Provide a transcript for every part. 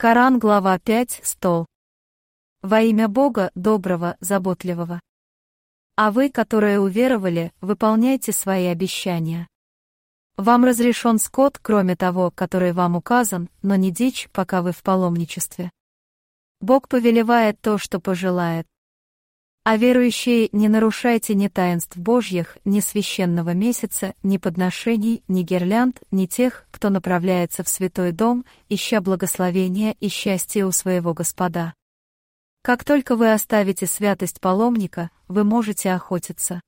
Коран, глава 5, стол. Во имя Бога, доброго, заботливого. А вы, которые уверовали, выполняйте свои обещания. Вам разрешен скот, кроме того, который вам указан, но не дичь, пока вы в паломничестве. Бог повелевает то, что пожелает. А верующие, не нарушайте ни таинств Божьих, ни священного месяца, ни подношений, ни гирлянд, ни тех, кто направляется в святой дом, ища благословения и счастья у своего Господа. Как только вы оставите святость паломника, вы можете охотиться.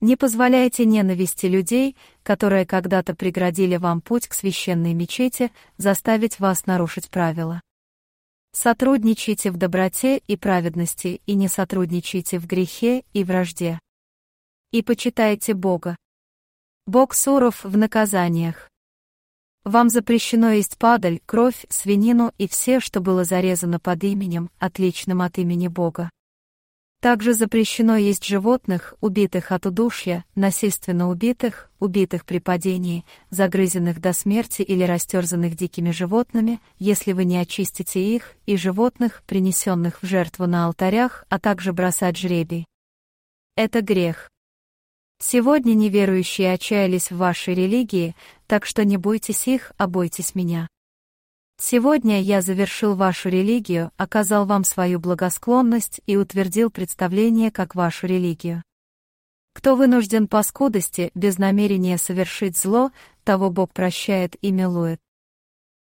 Не позволяйте ненависти людей, которые когда-то преградили вам путь к священной мечети, заставить вас нарушить правила. Сотрудничайте в доброте и праведности и не сотрудничайте в грехе и вражде. И почитайте Бога. Бог суров в наказаниях. Вам запрещено есть падаль, кровь, свинину и все, что было зарезано под именем, отличным от имени Бога. Также запрещено есть животных, убитых от удушья, насильственно убитых, убитых при падении, загрызенных до смерти или растерзанных дикими животными, если вы не очистите их, и животных, принесенных в жертву на алтарях, а также бросать жребий. Это грех. Сегодня неверующие отчаялись в вашей религии, так что не бойтесь их, а бойтесь меня. Сегодня я завершил вашу религию, оказал вам свою благосклонность и утвердил представление как вашу религию. Кто вынужден по скудости, без намерения совершить зло, того Бог прощает и милует.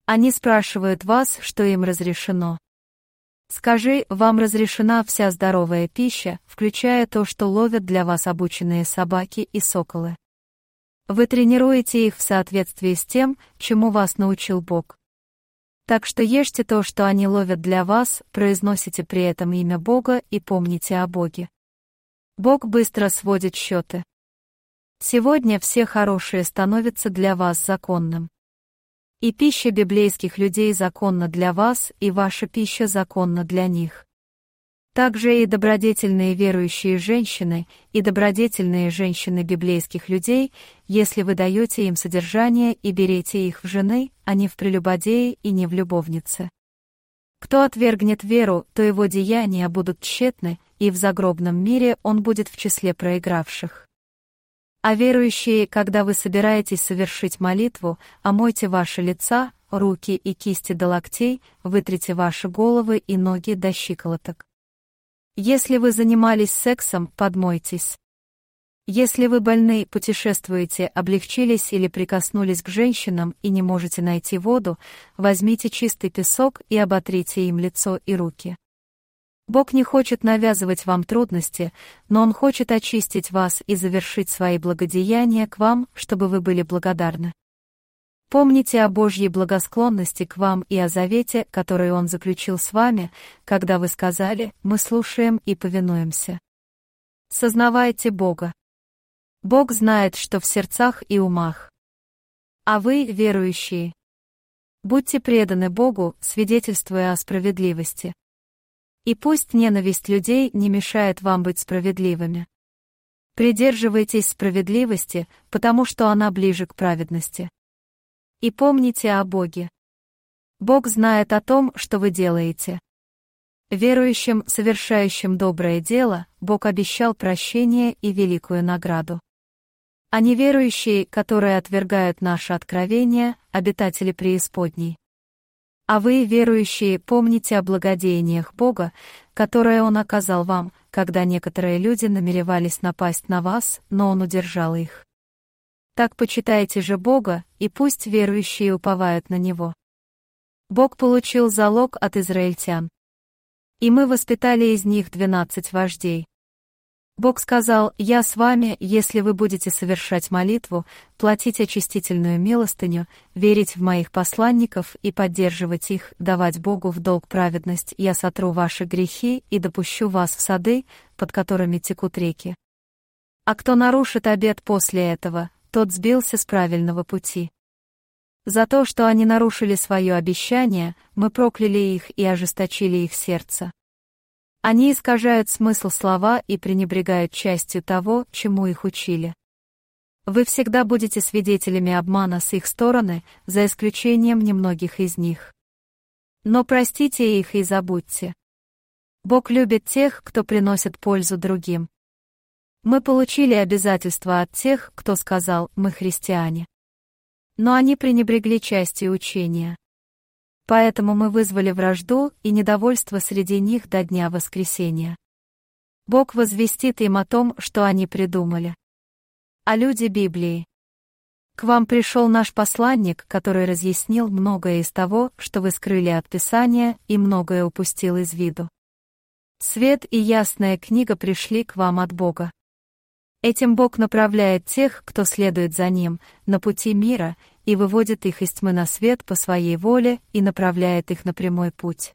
Они спрашивают вас, что им разрешено. Скажи, вам разрешена вся здоровая пища, включая то, что ловят для вас обученные собаки и соколы. Вы тренируете их в соответствии с тем, чему вас научил Бог. Так что ешьте то, что они ловят для вас, произносите при этом имя Бога и помните о Боге. Бог быстро сводит счеты. Сегодня все хорошие становятся для вас законным. И пища библейских людей законна для вас, и ваша пища законна для них. Также и добродетельные верующие женщины, и добродетельные женщины библейских людей, если вы даете им содержание и берете их в жены, а не в прелюбодеи и не в любовницы. Кто отвергнет веру, то его деяния будут тщетны, и в загробном мире он будет в числе проигравших. А верующие, когда вы собираетесь совершить молитву, омойте ваши лица, руки и кисти до локтей, вытрите ваши головы и ноги до щиколоток. Если вы занимались сексом, подмойтесь. Если вы больны, путешествуете, облегчились или прикоснулись к женщинам и не можете найти воду, возьмите чистый песок и оботрите им лицо и руки. Бог не хочет навязывать вам трудности, но Он хочет очистить вас и завершить свои благодеяния к вам, чтобы вы были благодарны. Помните о Божьей благосклонности к вам и о завете, который Он заключил с вами, когда вы сказали «Мы слушаем и повинуемся». Сознавайте Бога. Бог знает, что в сердцах и умах. А вы, верующие, будьте преданы Богу, свидетельствуя о справедливости. И пусть ненависть людей не мешает вам быть справедливыми. Придерживайтесь справедливости, потому что она ближе к праведности. И помните о Боге. Бог знает о том, что вы делаете. Верующим, совершающим доброе дело, Бог обещал прощение и великую награду. А неверующие, которые отвергают наше откровение, обитатели преисподней. А вы, верующие, помните о благодеяниях Бога, которое Он оказал вам, когда некоторые люди намеревались напасть на вас, но Он удержал их. Так почитайте же Бога, и пусть верующие уповают на Него. Бог получил залог от израильтян. И мы воспитали из них двенадцать вождей. Бог сказал, «Я с вами, если вы будете совершать молитву, платить очистительную милостыню, верить в моих посланников и поддерживать их, давать Богу в долг праведность, я сотру ваши грехи и допущу вас в сады, под которыми текут реки. А кто нарушит обет после этого, тот сбился с правильного пути. За то, что они нарушили свое обещание, мы прокляли их и ожесточили их сердце. Они искажают смысл слова и пренебрегают частью того, чему их учили. Вы всегда будете свидетелями обмана с их стороны, за исключением немногих из них. Но простите их и забудьте. Бог любит тех, кто приносит пользу другим. Мы получили обязательства от тех, кто сказал «мы христиане». Но они пренебрегли частью учения. Поэтому мы вызвали вражду и недовольство среди них до дня воскресения. Бог возвестит им о том, что они придумали. А люди Библии. К вам пришел наш посланник, который разъяснил многое из того, что вы скрыли от Писания и многое упустил из виду. Свет и ясная книга пришли к вам от Бога. Этим Бог направляет тех, кто следует за Ним, на пути мира, и выводит их из тьмы на свет по своей воле и направляет их на прямой путь.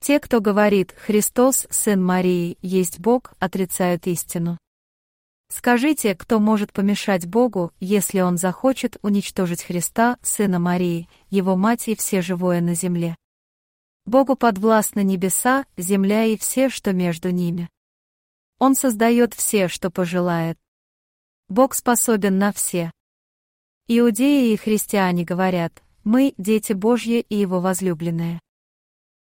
Те, кто говорит «Христос, Сын Марии, есть Бог», отрицают истину. Скажите, кто может помешать Богу, если Он захочет уничтожить Христа, Сына Марии, Его Мать и все живое на земле? Богу подвластны небеса, земля и все, что между ними. Он создает все, что пожелает. Бог способен на все. Иудеи и христиане говорят, мы – дети Божьи и Его возлюбленные.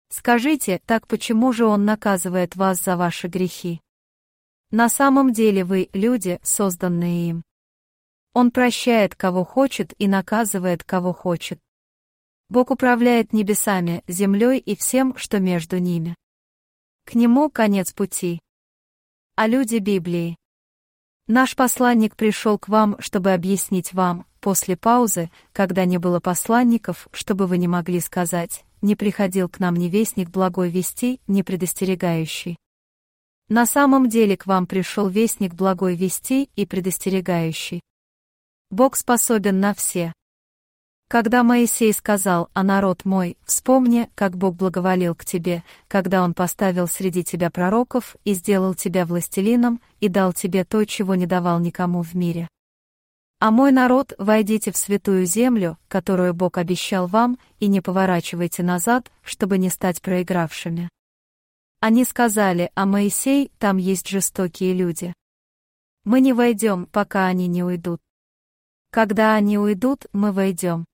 Скажите, так почему же Он наказывает вас за ваши грехи? На самом деле вы – люди, созданные им. Он прощает, кого хочет, и наказывает, кого хочет. Бог управляет небесами, землей и всем, что между ними. К Нему конец пути. О люди Библии. Наш посланник пришел к вам, чтобы объяснить вам, после паузы, когда не было посланников, чтобы вы не могли сказать, не приходил к нам ни вестник благой вести, ни предостерегающий. На самом деле к вам пришел вестник благой вести и предостерегающий. Бог способен на все. Когда Моисей сказал, «А народ мой, вспомни, как Бог благоволил к тебе, когда Он поставил среди тебя пророков и сделал тебя властелином и дал тебе то, чего не давал никому в мире». «А мой народ, войдите в святую землю, которую Бог обещал вам, и не поворачивайте назад, чтобы не стать проигравшими». Они сказали, «А Моисей, там есть жестокие люди. Мы не войдем, пока они не уйдут. Когда они уйдут, мы войдем».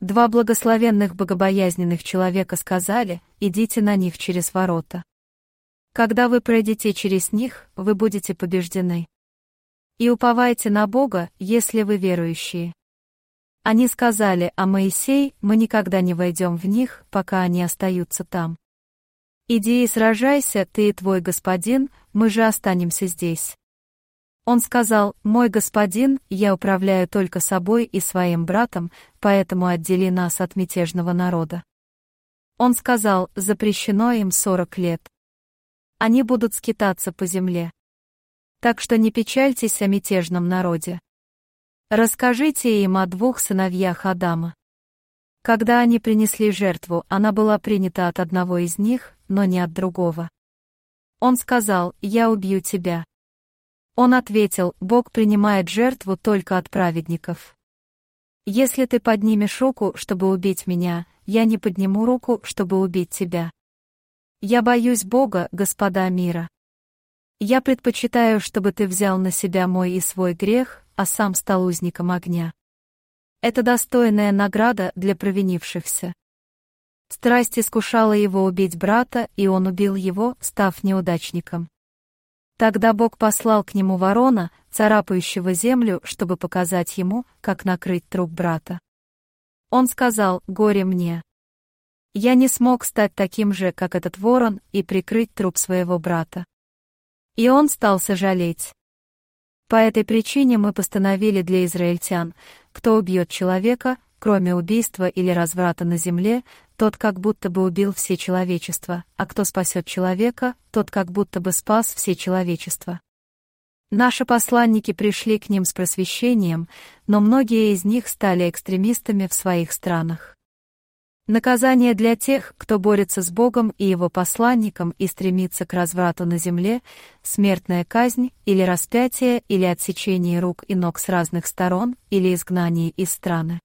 Два благословенных богобоязненных человека сказали, идите на них через ворота. Когда вы пройдете через них, вы будете побеждены. И уповайте на Бога, если вы верующие. Они сказали, а Моисей, мы никогда не войдем в них, пока они остаются там. Иди и сражайся, ты и твой господин, мы же останемся здесь. Он сказал, «Мой господин, я управляю только собой и своим братом, поэтому отдели нас от мятежного народа». Он сказал, запрещено им сорок лет. Они будут скитаться по земле. Так что не печальтесь о мятежном народе. Расскажите им о двух сыновьях Адама. Когда они принесли жертву, она была принята от одного из них, но не от другого. Он сказал, «Я убью тебя». Он ответил, Бог принимает жертву только от праведников. Если ты поднимешь руку, чтобы убить меня, я не подниму руку, чтобы убить тебя. Я боюсь Бога, господа мира. Я предпочитаю, чтобы ты взял на себя мой и свой грех, а сам стал узником огня. Это достойная награда для провинившихся. Страсть искушала его убить брата, и он убил его, став неудачником. Тогда Бог послал к нему ворона, царапающего землю, чтобы показать ему, как накрыть труп брата. Он сказал, «Горе мне! Я не смог стать таким же, как этот ворон, и прикрыть труп своего брата». И он стал сожалеть. По этой причине мы постановили для израильтян, кто убьет человека, кроме убийства или разврата на земле, тот как будто бы убил все человечество, а кто спасет человека, тот как будто бы спас все человечество. Наши посланники пришли к ним с просвещением, но многие из них стали экстремистами в своих странах. Наказание для тех, кто борется с Богом и его посланником и стремится к разврату на земле, смертная казнь или распятие или отсечение рук и ног с разных сторон или изгнание из страны.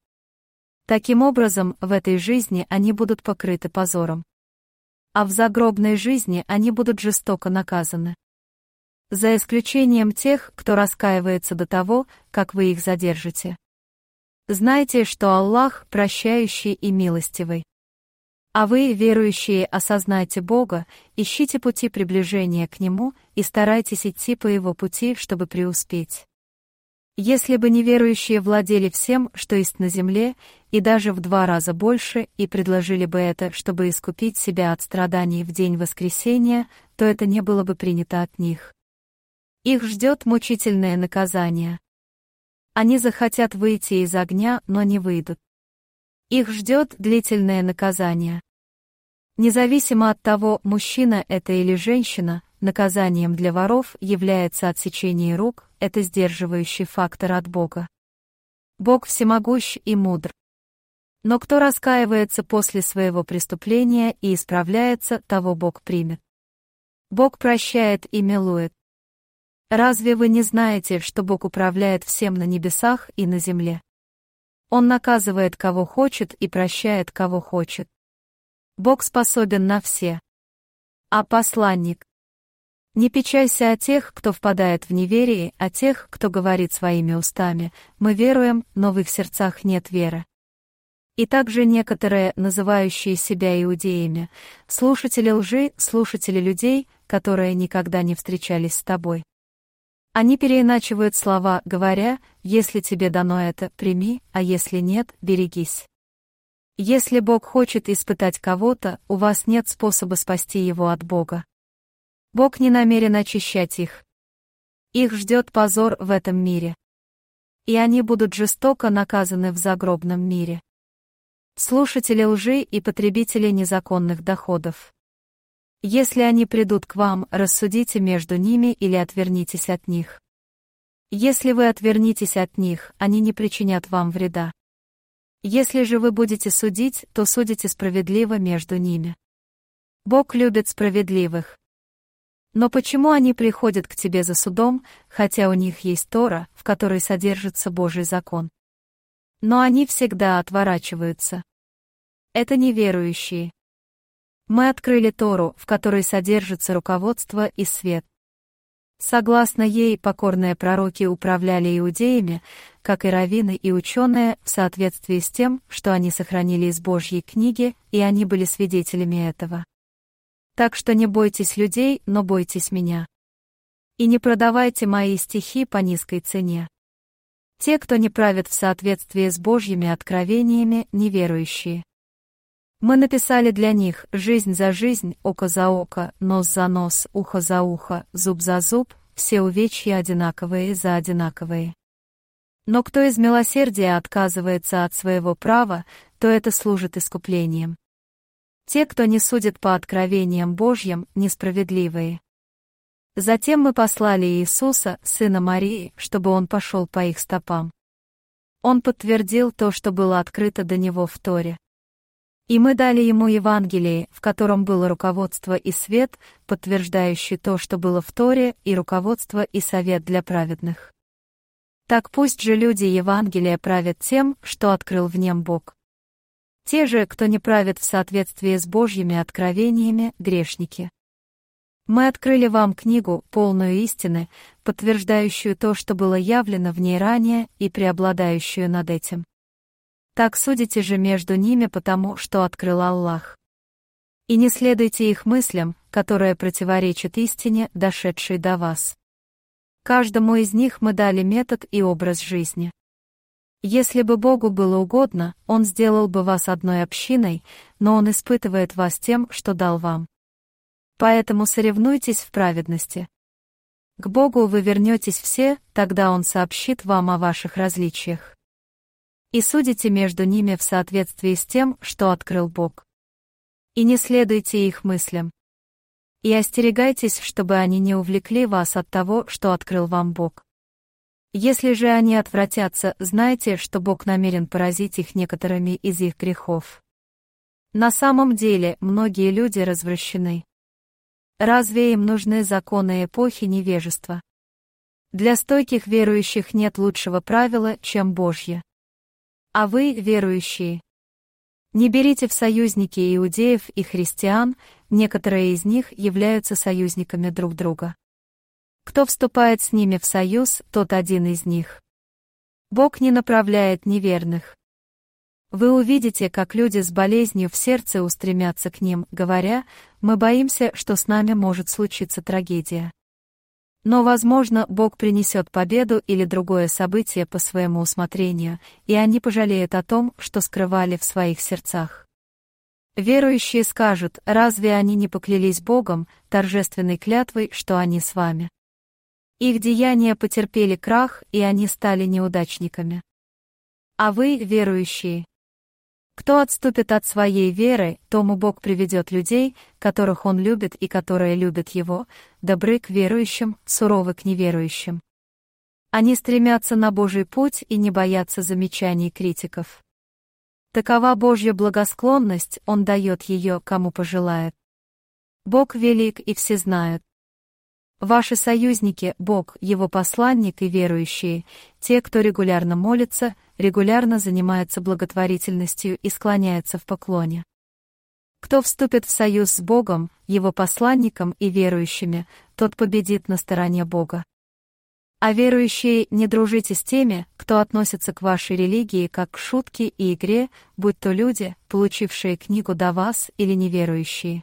Таким образом, в этой жизни они будут покрыты позором. А в загробной жизни они будут жестоко наказаны. За исключением тех, кто раскаивается до того, как вы их задержите. Знайте, что Аллах прощающий и милостивый. А вы, верующие, осознайте Бога, ищите пути приближения к Нему и старайтесь идти по Его пути, чтобы преуспеть. Если бы неверующие владели всем, что есть на земле, и даже в два раза больше, и предложили бы это, чтобы искупить себя от страданий в день воскресения, то это не было бы принято от них. Их ждет мучительное наказание. Они захотят выйти из огня, но не выйдут. Их ждет длительное наказание. Независимо от того, мужчина это или женщина, наказанием для воров является отсечение рук, это сдерживающий фактор от Бога. Бог всемогущ и мудр. Но кто раскаивается после своего преступления и исправляется, того Бог примет. Бог прощает и милует. Разве вы не знаете, что Бог управляет всем на небесах и на земле? Он наказывает кого хочет и прощает кого хочет. Бог способен на все. А посланник? Не печайся о тех, кто впадает в неверие, о тех, кто говорит своими устами, мы веруем, но в их сердцах нет веры. И также некоторые, называющие себя иудеями, слушатели лжи, слушатели людей, которые никогда не встречались с тобой. Они переиначивают слова, говоря, если тебе дано это, прими, а если нет, берегись. Если Бог хочет испытать кого-то, у вас нет способа спасти его от Бога. Бог не намерен очищать их. Их ждет позор в этом мире. И они будут жестоко наказаны в загробном мире. Слушатели лжи и потребители незаконных доходов. Если они придут к вам, рассудите между ними или отвернитесь от них. Если вы отвернитесь от них, они не причинят вам вреда. Если же вы будете судить, то судите справедливо между ними. Бог любит справедливых. Но почему они приходят к тебе за судом, хотя у них есть Тора, в которой содержится Божий закон? Но они всегда отворачиваются. Это неверующие. Мы открыли Тору, в которой содержится руководство и свет. Согласно ей, покорные пророки управляли иудеями, как и раввины и ученые, в соответствии с тем, что они сохранили из Божьей книги, и они были свидетелями этого. Так что не бойтесь людей, но бойтесь меня. И не продавайте мои стихи по низкой цене. Те, кто не правит в соответствии с Божьими откровениями, неверующие. Мы написали для них жизнь за жизнь, око за око, нос за нос, ухо за ухо, зуб за зуб, все увечья одинаковые за одинаковые. Но кто из милосердия отказывается от своего права, то это служит искуплением. Те, кто не судит по откровениям Божьим, несправедливые. Затем мы послали Иисуса, сына Марии, чтобы он пошел по их стопам. Он подтвердил то, что было открыто до него в Торе. И мы дали ему Евангелие, в котором было руководство и свет, подтверждающий то, что было в Торе, и руководство и совет для праведных. Так пусть же люди Евангелия правят тем, что открыл в нем Бог. Те же, кто не правит в соответствии с Божьими откровениями, грешники. Мы открыли вам книгу, полную истины, подтверждающую то, что было явлено в ней ранее и преобладающую над этим. Так судите же между ними потому, что открыл Аллах. И не следуйте их мыслям, которые противоречат истине, дошедшей до вас. Каждому из них мы дали метод и образ жизни. Если бы Богу было угодно, Он сделал бы вас одной общиной, но Он испытывает вас тем, что дал вам. Поэтому соревнуйтесь в праведности. К Богу вы вернетесь все, тогда Он сообщит вам о ваших различиях и судите между ними в соответствии с тем, что открыл Бог. И не следуйте их мыслям. И остерегайтесь, чтобы они не увлекли вас от того, что открыл вам Бог. Если же они отвратятся, знайте, что Бог намерен поразить их некоторыми из их грехов. На самом деле, многие люди развращены. Разве им нужны законы эпохи невежества? Для стойких верующих нет лучшего правила, чем Божье. А вы, верующие, не берите в союзники иудеев и христиан, некоторые из них являются союзниками друг друга. Кто вступает с ними в союз, тот один из них. Бог не направляет неверных. Вы увидите, как люди с болезнью в сердце устремятся к ним, говоря, мы боимся, что с нами может случиться трагедия. Но, возможно, Бог принесет победу или другое событие по своему усмотрению, и они пожалеют о том, что скрывали в своих сердцах. Верующие скажут, разве они не поклялись Богом, торжественной клятвой, что они с вами? Их деяния потерпели крах, и они стали неудачниками. А вы, верующие, кто отступит от своей веры, тому Бог приведет людей, которых Он любит и которые любят Его, добры к верующим, суровы к неверующим. Они стремятся на Божий путь и не боятся замечаний критиков. Такова Божья благосклонность, Он дает ее, кому пожелает. Бог велик и все знают. Ваши союзники, Бог, Его посланник и верующие, те, кто регулярно молится, регулярно занимается благотворительностью и склоняется в поклоне. Кто вступит в союз с Богом, Его посланником и верующими, тот победит на стороне Бога. А верующие, не дружите с теми, кто относится к вашей религии как к шутке и игре, будь то люди, получившие книгу до вас или неверующие.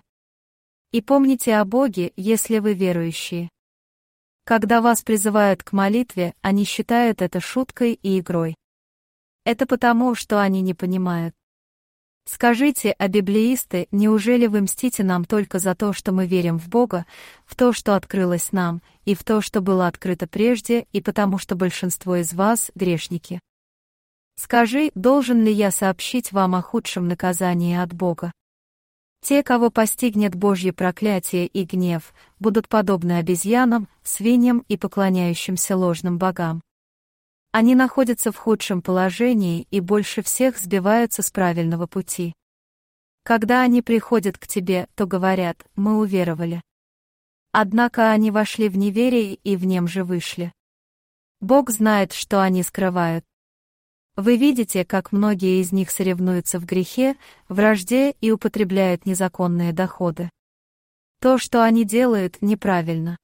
И помните о Боге, если вы верующие. Когда вас призывают к молитве, они считают это шуткой и игрой. Это потому, что они не понимают. Скажите, а библеисты, неужели вы мстите нам только за то, что мы верим в Бога, в то, что открылось нам, и в то, что было открыто прежде, и потому что большинство из вас — грешники? Скажи, должен ли я сообщить вам о худшем наказании от Бога? Те, кого постигнет Божье проклятие и гнев, будут подобны обезьянам, свиньям и поклоняющимся ложным богам. Они находятся в худшем положении и больше всех сбиваются с правильного пути. Когда они приходят к тебе, то говорят, мы уверовали. Однако они вошли в неверие и в нем же вышли. Бог знает, что они скрывают. Вы видите, как многие из них соревнуются в грехе, вражде и употребляют незаконные доходы. То, что они делают, неправильно.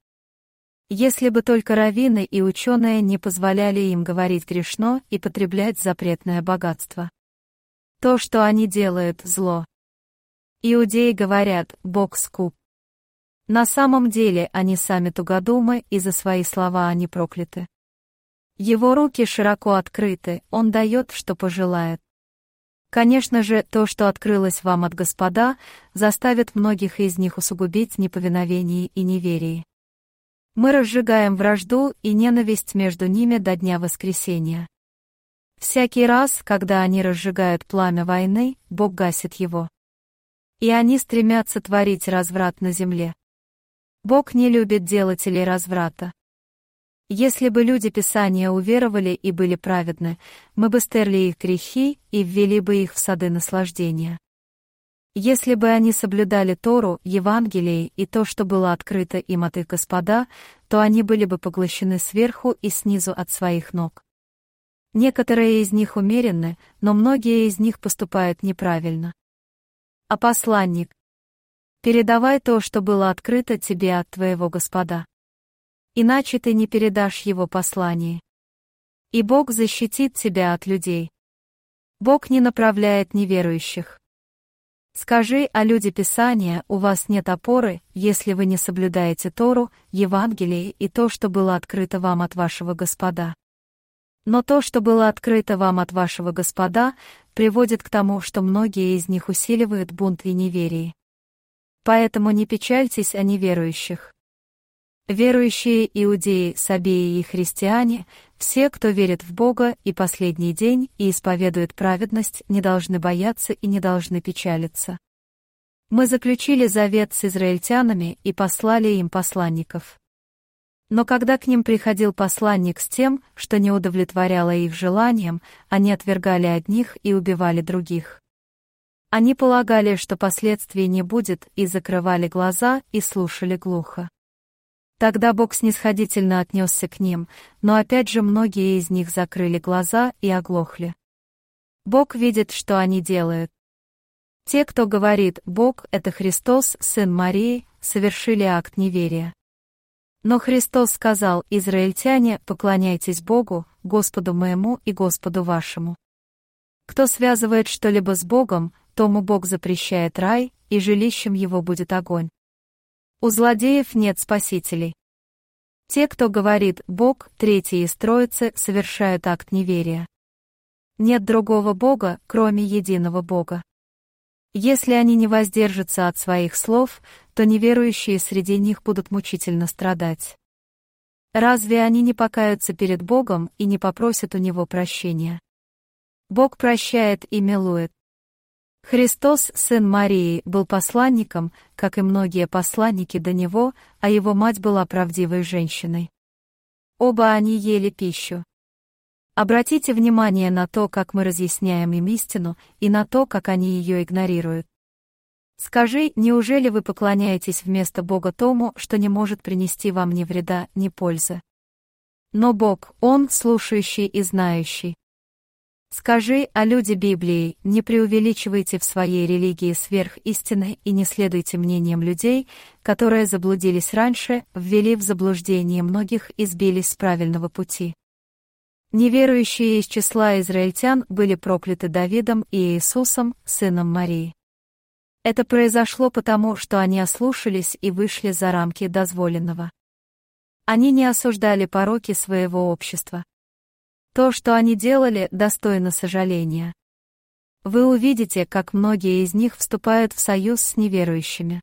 Если бы только раввины и ученые не позволяли им говорить грешно и потреблять запретное богатство. То, что они делают, зло. Иудеи говорят, Бог скуп. На самом деле они сами тугодумы, и за свои слова они прокляты. Его руки широко открыты, он дает, что пожелает. Конечно же, то, что открылось вам от Господа, заставит многих из них усугубить неповиновение и неверие. Мы разжигаем вражду и ненависть между ними до дня воскресения. Всякий раз, когда они разжигают пламя войны, Бог гасит его. И они стремятся творить разврат на земле. Бог не любит делателей разврата. Если бы люди Писания уверовали и были праведны, мы бы стерли их грехи и ввели бы их в сады наслаждения. Если бы они соблюдали Тору, Евангелие и то, что было открыто им от их Господа, то они были бы поглощены сверху и снизу от своих ног. Некоторые из них умеренны, но многие из них поступают неправильно. А посланник, передавай то, что было открыто тебе от твоего Господа иначе ты не передашь его послание. И Бог защитит тебя от людей. Бог не направляет неверующих. Скажи о люди Писания, у вас нет опоры, если вы не соблюдаете Тору, Евангелие и то, что было открыто вам от вашего Господа. Но то, что было открыто вам от вашего Господа, приводит к тому, что многие из них усиливают бунт и неверие. Поэтому не печальтесь о неверующих. Верующие иудеи, сабеи и христиане, все, кто верит в Бога и последний день и исповедует праведность, не должны бояться и не должны печалиться. Мы заключили завет с израильтянами и послали им посланников. Но когда к ним приходил посланник с тем, что не удовлетворяло их желаниям, они отвергали одних и убивали других. Они полагали, что последствий не будет, и закрывали глаза и слушали глухо. Тогда Бог снисходительно отнесся к ним, но опять же многие из них закрыли глаза и оглохли. Бог видит, что они делают. Те, кто говорит «Бог — это Христос, Сын Марии», совершили акт неверия. Но Христос сказал, «Израильтяне, поклоняйтесь Богу, Господу моему и Господу вашему». Кто связывает что-либо с Богом, тому Бог запрещает рай, и жилищем его будет огонь. У злодеев нет спасителей. Те, кто говорит «Бог», третий из Троицы, совершают акт неверия. Нет другого Бога, кроме единого Бога. Если они не воздержатся от своих слов, то неверующие среди них будут мучительно страдать. Разве они не покаются перед Богом и не попросят у Него прощения? Бог прощает и милует. Христос, сын Марии, был посланником, как и многие посланники до него, а его мать была правдивой женщиной. Оба они ели пищу. Обратите внимание на то, как мы разъясняем им истину, и на то, как они ее игнорируют. Скажи, неужели вы поклоняетесь вместо Бога тому, что не может принести вам ни вреда, ни пользы? Но Бог, Он слушающий и знающий. Скажи, а люди Библии, не преувеличивайте в своей религии сверх истины и не следуйте мнениям людей, которые заблудились раньше, ввели в заблуждение многих и сбились с правильного пути. Неверующие из числа израильтян были прокляты Давидом и Иисусом, сыном Марии. Это произошло потому, что они ослушались и вышли за рамки дозволенного. Они не осуждали пороки своего общества. То, что они делали, достойно сожаления. Вы увидите, как многие из них вступают в союз с неверующими.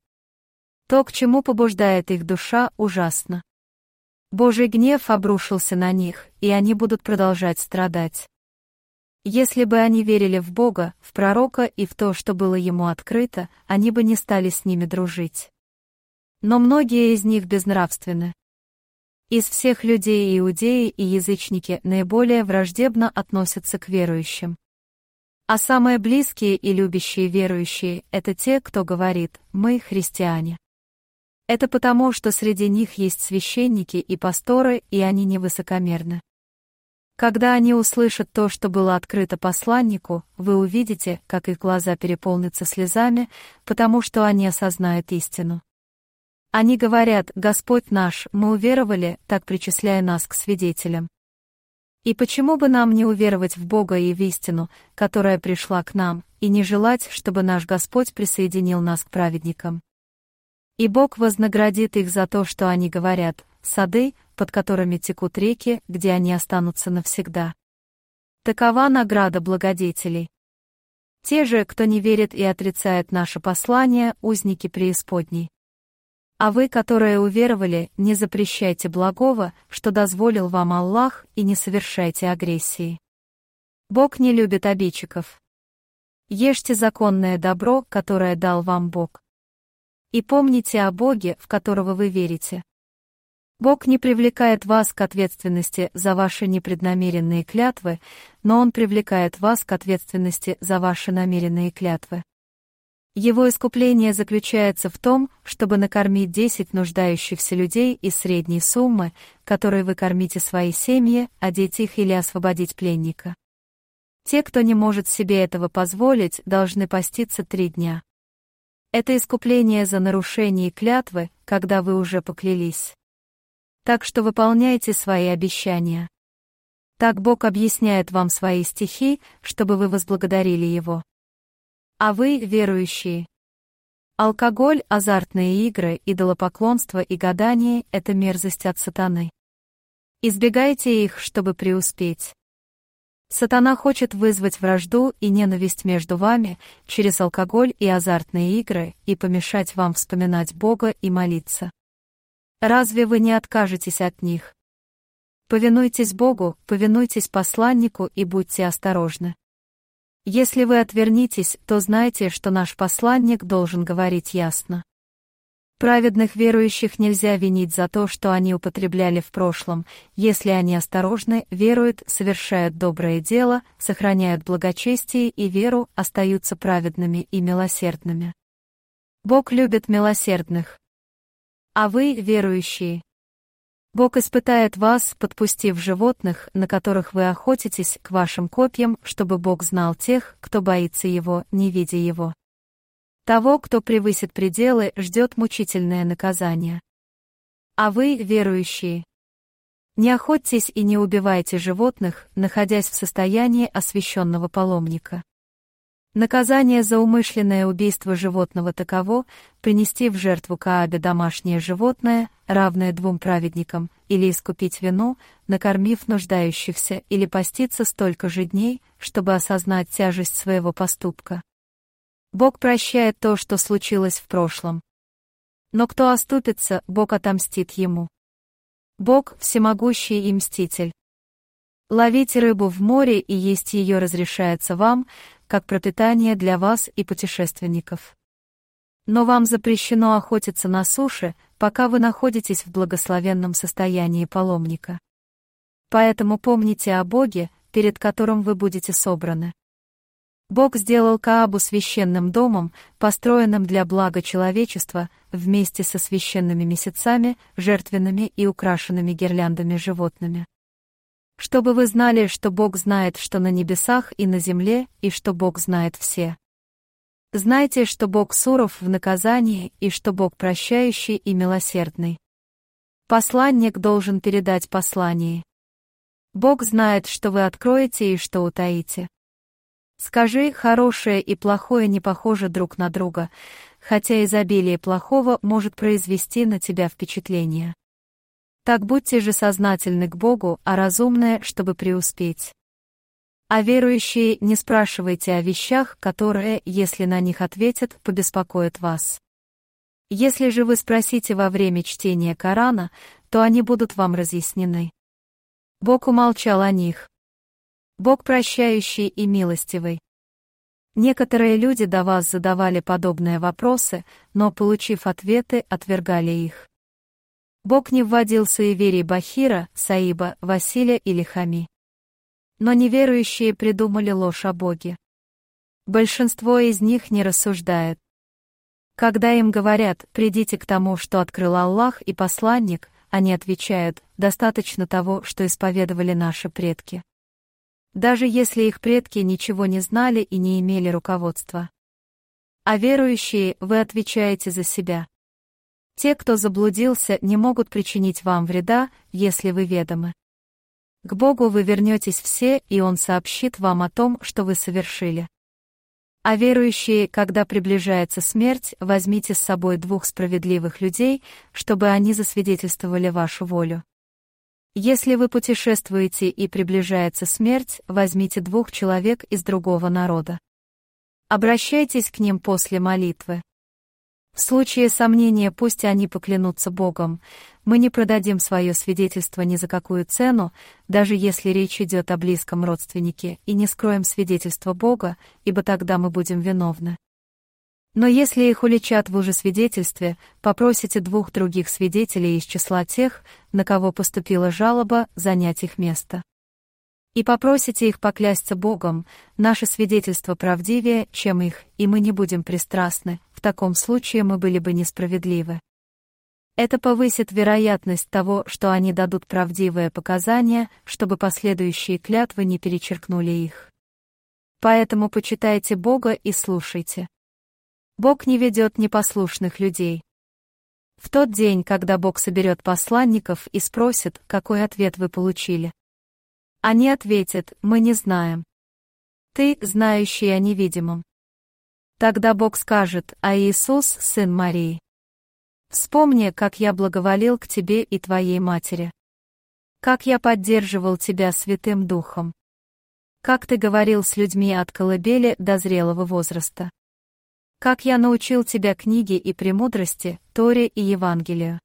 То, к чему побуждает их душа, ужасно. Божий гнев обрушился на них, и они будут продолжать страдать. Если бы они верили в Бога, в пророка и в то, что было ему открыто, они бы не стали с ними дружить. Но многие из них безнравственны. Из всех людей иудеи и язычники наиболее враждебно относятся к верующим. А самые близкие и любящие верующие — это те, кто говорит «мы христиане». Это потому, что среди них есть священники и пасторы, и они невысокомерны. Когда они услышат то, что было открыто посланнику, вы увидите, как их глаза переполнятся слезами, потому что они осознают истину. Они говорят, Господь наш, мы уверовали, так причисляя нас к свидетелям. И почему бы нам не уверовать в Бога и в истину, которая пришла к нам, и не желать, чтобы наш Господь присоединил нас к праведникам? И Бог вознаградит их за то, что они говорят, сады, под которыми текут реки, где они останутся навсегда. Такова награда благодетелей. Те же, кто не верит и отрицает наше послание, узники преисподней. А вы, которые уверовали, не запрещайте благого, что дозволил вам Аллах, и не совершайте агрессии. Бог не любит обидчиков. Ешьте законное добро, которое дал вам Бог. И помните о Боге, в которого вы верите. Бог не привлекает вас к ответственности за ваши непреднамеренные клятвы, но Он привлекает вас к ответственности за ваши намеренные клятвы. Его искупление заключается в том, чтобы накормить 10 нуждающихся людей из средней суммы, которой вы кормите свои семьи, одеть их или освободить пленника. Те, кто не может себе этого позволить, должны поститься три дня. Это искупление за нарушение клятвы, когда вы уже поклялись. Так что выполняйте свои обещания. Так Бог объясняет вам свои стихи, чтобы вы возблагодарили Его. А вы, верующие, Алкоголь, азартные игры, идолопоклонство и гадание — это мерзость от сатаны. Избегайте их, чтобы преуспеть. Сатана хочет вызвать вражду и ненависть между вами через алкоголь и азартные игры и помешать вам вспоминать Бога и молиться. Разве вы не откажетесь от них? Повинуйтесь Богу, повинуйтесь посланнику и будьте осторожны. Если вы отвернитесь, то знайте, что наш посланник должен говорить ясно. Праведных верующих нельзя винить за то, что они употребляли в прошлом, если они осторожны, веруют, совершают доброе дело, сохраняют благочестие и веру, остаются праведными и милосердными. Бог любит милосердных. А вы, верующие, Бог испытает вас, подпустив животных, на которых вы охотитесь, к вашим копьям, чтобы Бог знал тех, кто боится Его, не видя Его. Того, кто превысит пределы, ждет мучительное наказание. А вы, верующие, Не охотьтесь и не убивайте животных, находясь в состоянии освященного паломника. Наказание за умышленное убийство животного таково принести в жертву Каабе домашнее животное, равное двум праведникам, или искупить вину, накормив нуждающихся, или поститься столько же дней, чтобы осознать тяжесть своего поступка. Бог прощает то, что случилось в прошлом. Но кто оступится, Бог отомстит ему. Бог – всемогущий и мститель. Ловите рыбу в море и есть ее разрешается вам, как пропитание для вас и путешественников. Но вам запрещено охотиться на суше, пока вы находитесь в благословенном состоянии паломника. Поэтому помните о Боге, перед которым вы будете собраны. Бог сделал Каабу священным домом, построенным для блага человечества, вместе со священными месяцами, жертвенными и украшенными гирляндами животными чтобы вы знали, что Бог знает, что на небесах и на земле, и что Бог знает все. Знайте, что Бог суров в наказании, и что Бог прощающий и милосердный. Посланник должен передать послание. Бог знает, что вы откроете и что утаите. Скажи, хорошее и плохое не похожи друг на друга, хотя изобилие плохого может произвести на тебя впечатление. Так будьте же сознательны к Богу, а разумное, чтобы преуспеть. А верующие не спрашивайте о вещах, которые, если на них ответят, побеспокоят вас. Если же вы спросите во время чтения Корана, то они будут вам разъяснены. Бог умолчал о них. Бог прощающий и милостивый. Некоторые люди до вас задавали подобные вопросы, но, получив ответы, отвергали их. Бог не вводил суеверий Бахира, Саиба, Василия или Хами. Но неверующие придумали ложь о Боге. Большинство из них не рассуждает. Когда им говорят «придите к тому, что открыл Аллах и посланник», они отвечают «достаточно того, что исповедовали наши предки». Даже если их предки ничего не знали и не имели руководства. А верующие, вы отвечаете за себя. Те, кто заблудился, не могут причинить вам вреда, если вы ведомы. К Богу вы вернетесь все, и Он сообщит вам о том, что вы совершили. А верующие, когда приближается смерть, возьмите с собой двух справедливых людей, чтобы они засвидетельствовали вашу волю. Если вы путешествуете и приближается смерть, возьмите двух человек из другого народа. Обращайтесь к ним после молитвы. В случае сомнения пусть они поклянутся Богом. Мы не продадим свое свидетельство ни за какую цену, даже если речь идет о близком родственнике, и не скроем свидетельство Бога, ибо тогда мы будем виновны. Но если их уличат в лжесвидетельстве, попросите двух других свидетелей из числа тех, на кого поступила жалоба, занять их место и попросите их поклясться Богом, наше свидетельство правдивее, чем их, и мы не будем пристрастны, в таком случае мы были бы несправедливы. Это повысит вероятность того, что они дадут правдивые показания, чтобы последующие клятвы не перечеркнули их. Поэтому почитайте Бога и слушайте. Бог не ведет непослушных людей. В тот день, когда Бог соберет посланников и спросит, какой ответ вы получили, они ответят, мы не знаем. Ты, знающий о невидимом. Тогда Бог скажет, а Иисус, сын Марии. Вспомни, как я благоволил к тебе и твоей матери. Как я поддерживал тебя Святым Духом. Как ты говорил с людьми от колыбели до зрелого возраста. Как я научил тебя книге и премудрости, Торе и Евангелию.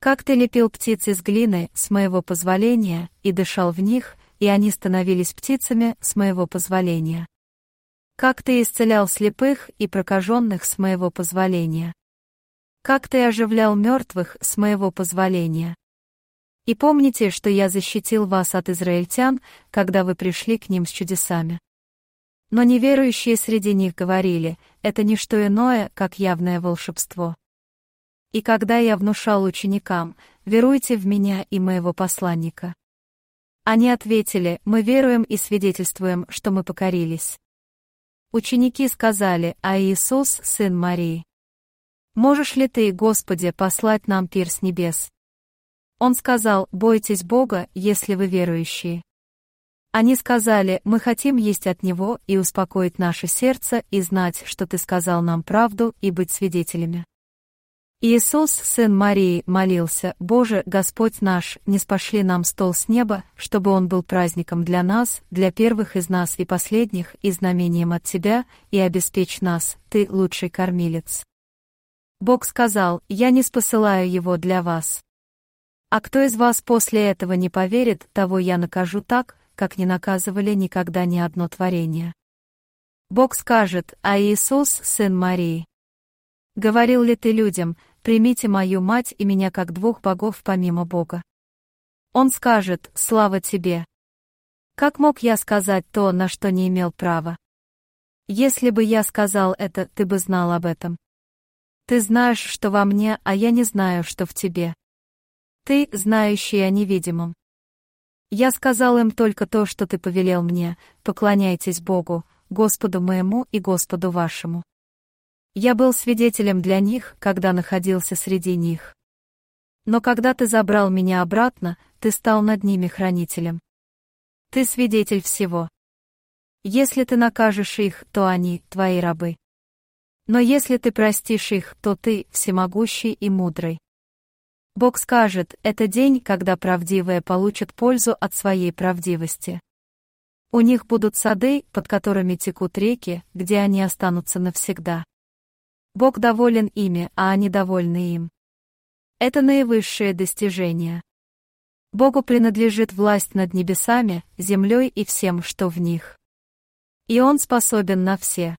Как ты лепил птиц из глины, с моего позволения, и дышал в них, и они становились птицами, с моего позволения. Как ты исцелял слепых и прокаженных с моего позволения. Как ты оживлял мертвых с моего позволения. И помните, что я защитил вас от израильтян, когда вы пришли к ним с чудесами. Но неверующие среди них говорили, это не что иное, как явное волшебство. И когда я внушал ученикам, веруйте в меня и моего посланника. Они ответили, мы веруем и свидетельствуем, что мы покорились. Ученики сказали, а Иисус, сын Марии. Можешь ли ты, Господи, послать нам пир с небес? Он сказал, бойтесь Бога, если вы верующие. Они сказали, мы хотим есть от Него и успокоить наше сердце и знать, что Ты сказал нам правду и быть свидетелями. Иисус, сын Марии, молился, «Боже, Господь наш, не спошли нам стол с неба, чтобы он был праздником для нас, для первых из нас и последних, и знамением от Тебя, и обеспечь нас, Ты лучший кормилец». Бог сказал, «Я не спосылаю его для вас». А кто из вас после этого не поверит, того я накажу так, как не наказывали никогда ни одно творение. Бог скажет, а Иисус, сын Марии. Говорил ли ты людям, примите мою мать и меня как двух богов помимо Бога. Он скажет, слава тебе. Как мог я сказать то, на что не имел права? Если бы я сказал это, ты бы знал об этом. Ты знаешь, что во мне, а я не знаю, что в тебе. Ты, знающий о невидимом. Я сказал им только то, что ты повелел мне, поклоняйтесь Богу, Господу моему и Господу вашему. Я был свидетелем для них, когда находился среди них. Но когда ты забрал меня обратно, ты стал над ними хранителем. Ты свидетель всего. Если ты накажешь их, то они твои рабы. Но если ты простишь их, то ты всемогущий и мудрый. Бог скажет, это день, когда правдивые получат пользу от своей правдивости. У них будут сады, под которыми текут реки, где они останутся навсегда. Бог доволен ими, а они довольны им. Это наивысшее достижение. Богу принадлежит власть над небесами, землей и всем, что в них. И Он способен на все.